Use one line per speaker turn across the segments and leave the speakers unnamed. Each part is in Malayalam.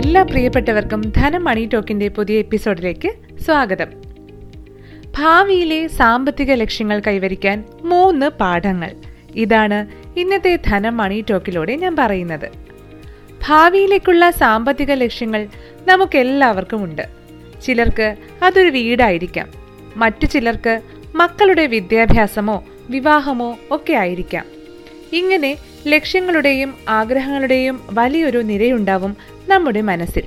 എല്ലാ പ്രിയപ്പെട്ടവർക്കും ധനം മണി ടോക്കിന്റെ പുതിയ എപ്പിസോഡിലേക്ക് സ്വാഗതം. ഭാവിയിലെ സാമ്പത്തിക ലക്ഷ്യങ്ങൾ കൈവരിക്കാൻ മൂന്ന് പാഠങ്ങൾ. ഇതാണ് ഇന്നത്തെ ധനം മണി ടോക്കിലൂടെ ഞാൻ പറയുന്നത്. ഭാവിയിലേക്കുള്ള സാമ്പത്തിക ലക്ഷ്യങ്ങൾ നമുക്കെല്ലാവർക്കും ഉണ്ട് ചിലർക്ക് അതൊരു വീടായിരിക്കാം. മറ്റു ചിലർക്ക് മക്കളുടെ വിദ്യാഭ്യാസമോ വിവാഹമോ ഒക്കെ ആയിരിക്കാം. ഇങ്ങനെ ലക്ഷ്യങ്ങളുടെയും ആഗ്രഹങ്ങളുടെയും വലിയൊരു നിരയുണ്ടാവും നമ്മുടെ മനസ്സിൽ.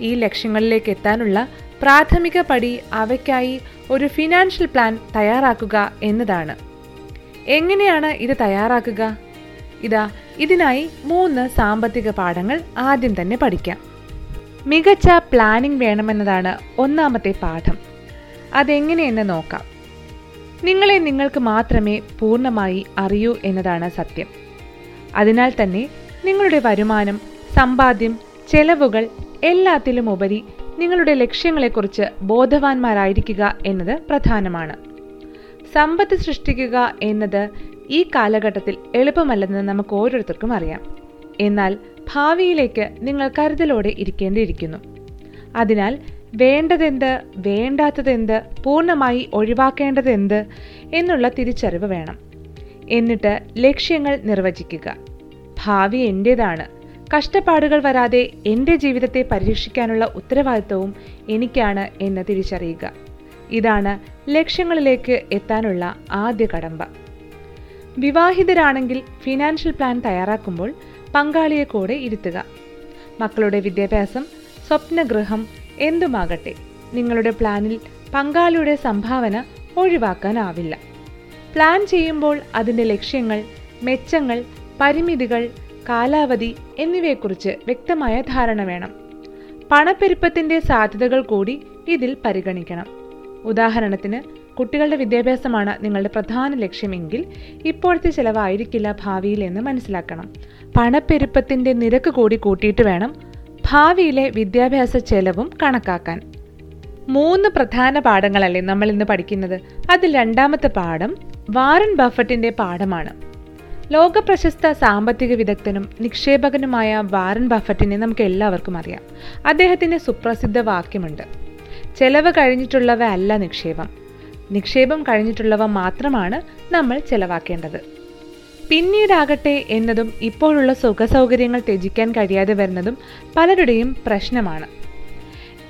ഈ ലക്ഷ്യങ്ങളിലേക്ക് എത്താനുള്ള പ്രാഥമിക പടി അവയ്ക്കായി ഒരു ഫിനാൻഷ്യൽ പ്ലാൻ തയ്യാറാക്കുക എന്നതാണ്. എങ്ങനെയാണ് ഇത് തയ്യാറാക്കുക? ഇതാ ഇതിനായി മൂന്ന് സാമ്പത്തിക പാഠങ്ങൾ ആദ്യം തന്നെ പഠിക്കാം. മികച്ച പ്ലാനിംഗ് വേണമെന്നതാണ് ഒന്നാമത്തെ പാഠം. അതെങ്ങനെയെന്ന് നോക്കാം. നിങ്ങളെ നിങ്ങൾക്ക് മാത്രമേ പൂർണമായി അറിയൂ എന്നതാണ് സത്യം. അതിനാൽ തന്നെ നിങ്ങളുടെ വരുമാനം സമ്പാദ്യം ചെലവുകൾ എല്ലാത്തിലും ഉപരി നിങ്ങളുടെ ലക്ഷ്യങ്ങളെക്കുറിച്ച് ബോധവാന്മാരായിരിക്കുക എന്നത് പ്രധാനമാണ്. സമ്പത്ത് സൃഷ്ടിക്കുക എന്നത് ഈ കാലഘട്ടത്തിൽ എളുപ്പമല്ലെന്ന് നമുക്ക് ഓരോരുത്തർക്കും അറിയാം. എന്നാൽ ഭാവിയിലേക്ക് നിങ്ങൾ കരുതലോടെ ഇരിക്കേണ്ടിയിരിക്കുന്നു. അതിനാൽ വേണ്ടതെന്ത് വേണ്ടാത്തതെന്ത് പൂർണമായി ഒഴിവാക്കേണ്ടതെന്ത് എന്നുള്ള തിരിച്ചറിവ് വേണം. എന്നിട്ട് ലക്ഷ്യങ്ങൾ നിർവചിക്കുക. ഭാവി എന്റേതാണ് കഷ്ടപ്പാടുകൾ വരാതെ എന്റെ ജീവിതത്തെ പരീക്ഷിക്കാനുള്ള ഉത്തരവാദിത്വവും എനിക്കാണ് എന്ന് തിരിച്ചറിയുക. ഇതാണ് ലക്ഷ്യങ്ങളിലേക്ക് എത്താനുള്ള ആദ്യ കടമ്പ. വിവാഹിതരാണെങ്കിൽ ഫിനാൻഷ്യൽ പ്ലാൻ തയ്യാറാക്കുമ്പോൾ പങ്കാളിയെ കൂടെ ഇരുത്തുക. മക്കളുടെ വിദ്യാഭ്യാസം സ്വപ്നഗൃഹം എന്തുമാകട്ടെ നിങ്ങളുടെ പ്ലാനിൽ പങ്കാളിയുടെ സംഭാവന ഒഴിവാക്കാനാവില്ല. പ്ലാൻ ചെയ്യുമ്പോൾ അതിന്റെ ലക്ഷ്യങ്ങൾ മെച്ചങ്ങൾ പരിമിതികൾ കാലാവധി എന്നിവയെക്കുറിച്ച് വ്യക്തമായ ധാരണ വേണം. പണപ്പെരുപ്പത്തിന്റെ സാധ്യതകൾ കൂടി ഇതിൽ പരിഗണിക്കണം. ഉദാഹരണത്തിന് കുട്ടികളുടെ വിദ്യാഭ്യാസമാണ് നിങ്ങളുടെ പ്രധാന ലക്ഷ്യമെങ്കിൽ ഇപ്പോഴത്തെ ചിലവായിരിക്കില്ല ഭാവിയിൽ എന്ന് മനസ്സിലാക്കണം. പണപ്പെരുപ്പത്തിന്റെ നിരക്ക് കൂടി കൂട്ടിയിട്ട് വേണം ഭാവിയിലെ വിദ്യാഭ്യാസ ചെലവും കണക്കാക്കാൻ. മൂന്ന് പ്രധാന പാഠങ്ങളല്ലേ നമ്മൾ ഇന്ന് പഠിക്കുന്നത്. അതിൽ രണ്ടാമത്തെ പാഠം വാറൻ ബഫറ്റിന്റെ പാഠമാണ്. ലോക പ്രശസ്ത സാമ്പത്തിക വിദഗ്ധനും നിക്ഷേപകനുമായ വാറൻ ബഫറ്റിനെ നമുക്ക് എല്ലാവർക്കും അറിയാം. അദ്ദേഹത്തിന് സുപ്രസിദ്ധ വാക്യമുണ്ട്. ചെലവ് കഴിഞ്ഞിട്ടുള്ളവ അല്ല നിക്ഷേപം. നിക്ഷേപം കഴിഞ്ഞിട്ടുള്ളവ മാത്രമാണ് നമ്മൾ ചെലവാക്കേണ്ടത്. പിന്നീടാകട്ടെ എന്നതും ഇപ്പോഴുള്ള സുഖസൗകര്യങ്ങൾ ത്യജിക്കാൻ കഴിയാതെ വരുന്നതും പലരുടെയും പ്രശ്നമാണ്.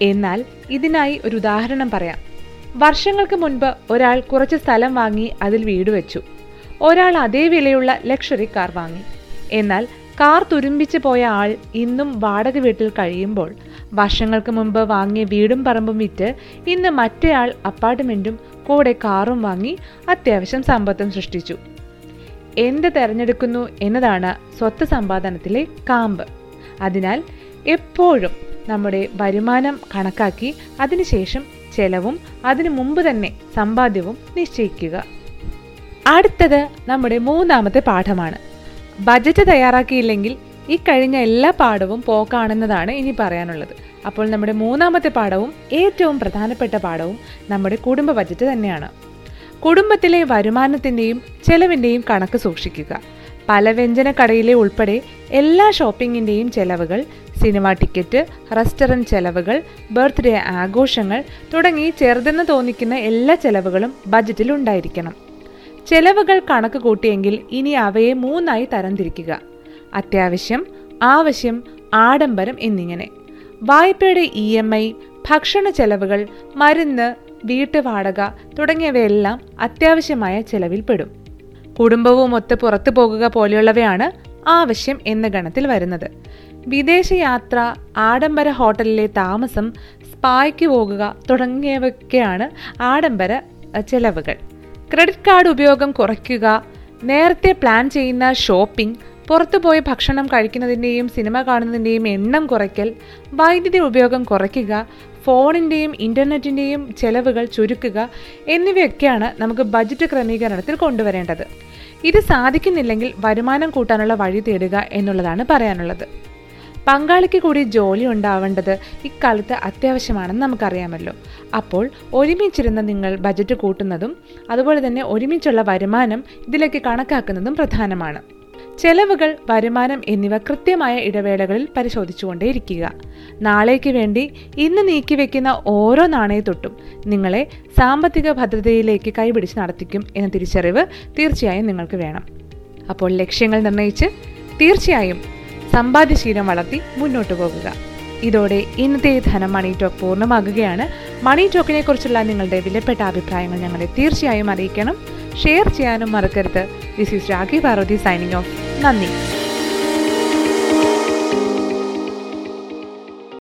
എന്നാൽ ഇതിനായി ഒരു ഉദാഹരണം പറയാം. വർഷങ്ങൾക്ക് മുൻപ് ഒരാൾ കുറച്ച് സ്ഥലം വാങ്ങി അതിൽ വീട് വെച്ചു. ഒരാൾ അതേ വിലയുള്ള ലക്ഷറി കാർ വാങ്ങി. എന്നാൽ കാർ തുരുമ്പിച്ച് പോയ ആൾ ഇന്നും വാടക വീട്ടിൽ കഴിയുമ്പോൾ വർഷങ്ങൾക്ക് മുമ്പ് വാങ്ങിയ വീടും പറമ്പും വിറ്റ് ഇന്ന് മറ്റേയാൾ അപ്പാർട്ട്മെന്റും കൂടെ കാറും വാങ്ങി അത്യാവശ്യം സമ്പത്തും സൃഷ്ടിച്ചു. എന്ത് തിരഞ്ഞെടുക്കുന്നു എന്നതാണ് സ്വത്ത് സമ്പാദനത്തിലെ കാമ്പ്. അതിനാൽ എപ്പോഴും നമ്മുടെ വരുമാനം കണക്കാക്കി അതിനുശേഷം ചെലവും അതിനു മുമ്പ് തന്നെ സമ്പാദ്യവും നിശ്ചയിക്കുക. അടുത്തത് നമ്മുടെ മൂന്നാമത്തെ പാഠമാണ്. ബജറ്റ് തയ്യാറാക്കിയില്ലെങ്കിൽ ഈ കഴിഞ്ഞ എല്ലാ പാഠവും പോക്കാണെന്നതാണ് ഇനി പറയാനുള്ളത്. അപ്പോൾ നമ്മുടെ മൂന്നാമത്തെ പാഠവും ഏറ്റവും പ്രധാനപ്പെട്ട പാഠവും നമ്മുടെ കുടുംബ ബജറ്റ് തന്നെയാണ്. കുടുംബത്തിലെ വരുമാനത്തിന്റെയും ചെലവിന്റെയും കണക്ക് സൂക്ഷിക്കുക. പല കടയിലെ ഉൾപ്പെടെ എല്ലാ ഷോപ്പിങ്ങിന്റെയും ചെലവുകൾ സിനിമ ടിക്കറ്റ് റെസ്റ്റോറന്റ് ചെലവുകൾ ബർത്ത്ഡേ ആഘോഷങ്ങൾ തുടങ്ങി ചെറുതെന്ന് തോന്നിക്കുന്ന എല്ലാ ചെലവുകളും ബജറ്റിൽ ഉണ്ടായിരിക്കണം. ചെലവുകൾ കണക്ക് കൂട്ടിയെങ്കിൽ ഇനി അവയെ മൂന്നായി തരംതിരിക്കുക. അത്യാവശ്യം ആവശ്യം ആഡംബരം എന്നിങ്ങനെ. വായ്പയുടെ ഇ എം ഐ ഭക്ഷണ ചെലവുകൾ മരുന്ന് വീട്ടുവാടക തുടങ്ങിയവയെല്ലാം അത്യാവശ്യമായ ചെലവിൽ പെടും കുടുംബവും ഒത്ത് പുറത്തു പോകുക പോലെയുള്ളവയാണ് ആവശ്യം എന്ന ഗണത്തിൽ വരുന്നത്. വിദേശയാത്ര ആഡംബര ഹോട്ടലിലെ താമസം സ്പായ്ക്ക് പോകുക തുടങ്ങിയവയൊക്കെയാണ് ആഡംബര ചെലവുകൾ. ക്രെഡിറ്റ് കാർഡ് ഉപയോഗം കുറയ്ക്കുക നേരത്തെ പ്ലാൻ ചെയ്യുന്ന ഷോപ്പിംഗ് പുറത്തുപോയി ഭക്ഷണം കഴിക്കുന്നതിന്റെയും സിനിമ കാണുന്നതിന്റെയും എണ്ണം കുറയ്ക്കൽ വൈദ്യുതി ഉപയോഗം കുറയ്ക്കുക ഫോണിന്റെയും ഇന്റർനെറ്റിന്റെയും ചെലവുകൾ ചുരുക്കുക എന്നിവയൊക്കെയാണ് നമുക്ക് ബജറ്റ് ക്രമീകരണത്തിൽ കൊണ്ടുവരേണ്ടത്. ഇത് സാധിക്കുന്നില്ലെങ്കിൽ വരുമാനം കൂട്ടാനുള്ള വഴി തേടുക എന്നുള്ളതാണ് പറയാനുള്ളത്. പങ്കാളിക്ക് കൂടി ജോലി ഉണ്ടാവേണ്ടത് ഇക്കാലത്ത് അത്യാവശ്യമാണെന്ന് നമുക്കറിയാമല്ലോ. അപ്പോൾ ഒരുമിച്ചിരുന്ന് നിങ്ങൾ ബജറ്റ് കൂട്ടുന്നതും അതുപോലെ തന്നെ ഒരുമിച്ചുള്ള വരുമാനം ഇതിലേക്ക് കണക്കാക്കുന്നതും പ്രധാനമാണ്. ചെലവുകൾ വരുമാനം എന്നിവ കൃത്യമായ ഇടവേളകളിൽ പരിശോധിച്ചുകൊണ്ടേയിരിക്കുക. നാളേക്ക് വേണ്ടി ഇന്ന് നീക്കിവെക്കുന്ന ഓരോ നാണയത്തൊട്ടും നിങ്ങളെ സാമ്പത്തിക ഭദ്രതയിലേക്ക് കൈപിടിച്ച് നടത്തിക്കും എന്ന തിരിച്ചറിവ് തീർച്ചയായും നിങ്ങൾക്ക് വേണം. അപ്പോൾ ലക്ഷ്യങ്ങൾ നിർണയിച്ച് തീർച്ചയായും സമ്പാദ്യശീലം വളർത്തി മുന്നോട്ട് പോകുക ഇതോടെ ഇന്നത്തെ ധനം മണി ടോക്ക് പൂർണമാകുകയാണ്. മണി ടോക്കിനെ കുറിച്ചുള്ള നിങ്ങളുടെ വിലപ്പെട്ട അഭിപ്രായങ്ങൾ ഞങ്ങളെ തീർച്ചയായും അറിയിക്കണം. ഷെയർ ചെയ്യാനും മറക്കരുത്. This is Rakhi Parvathy signing off നന്ദി.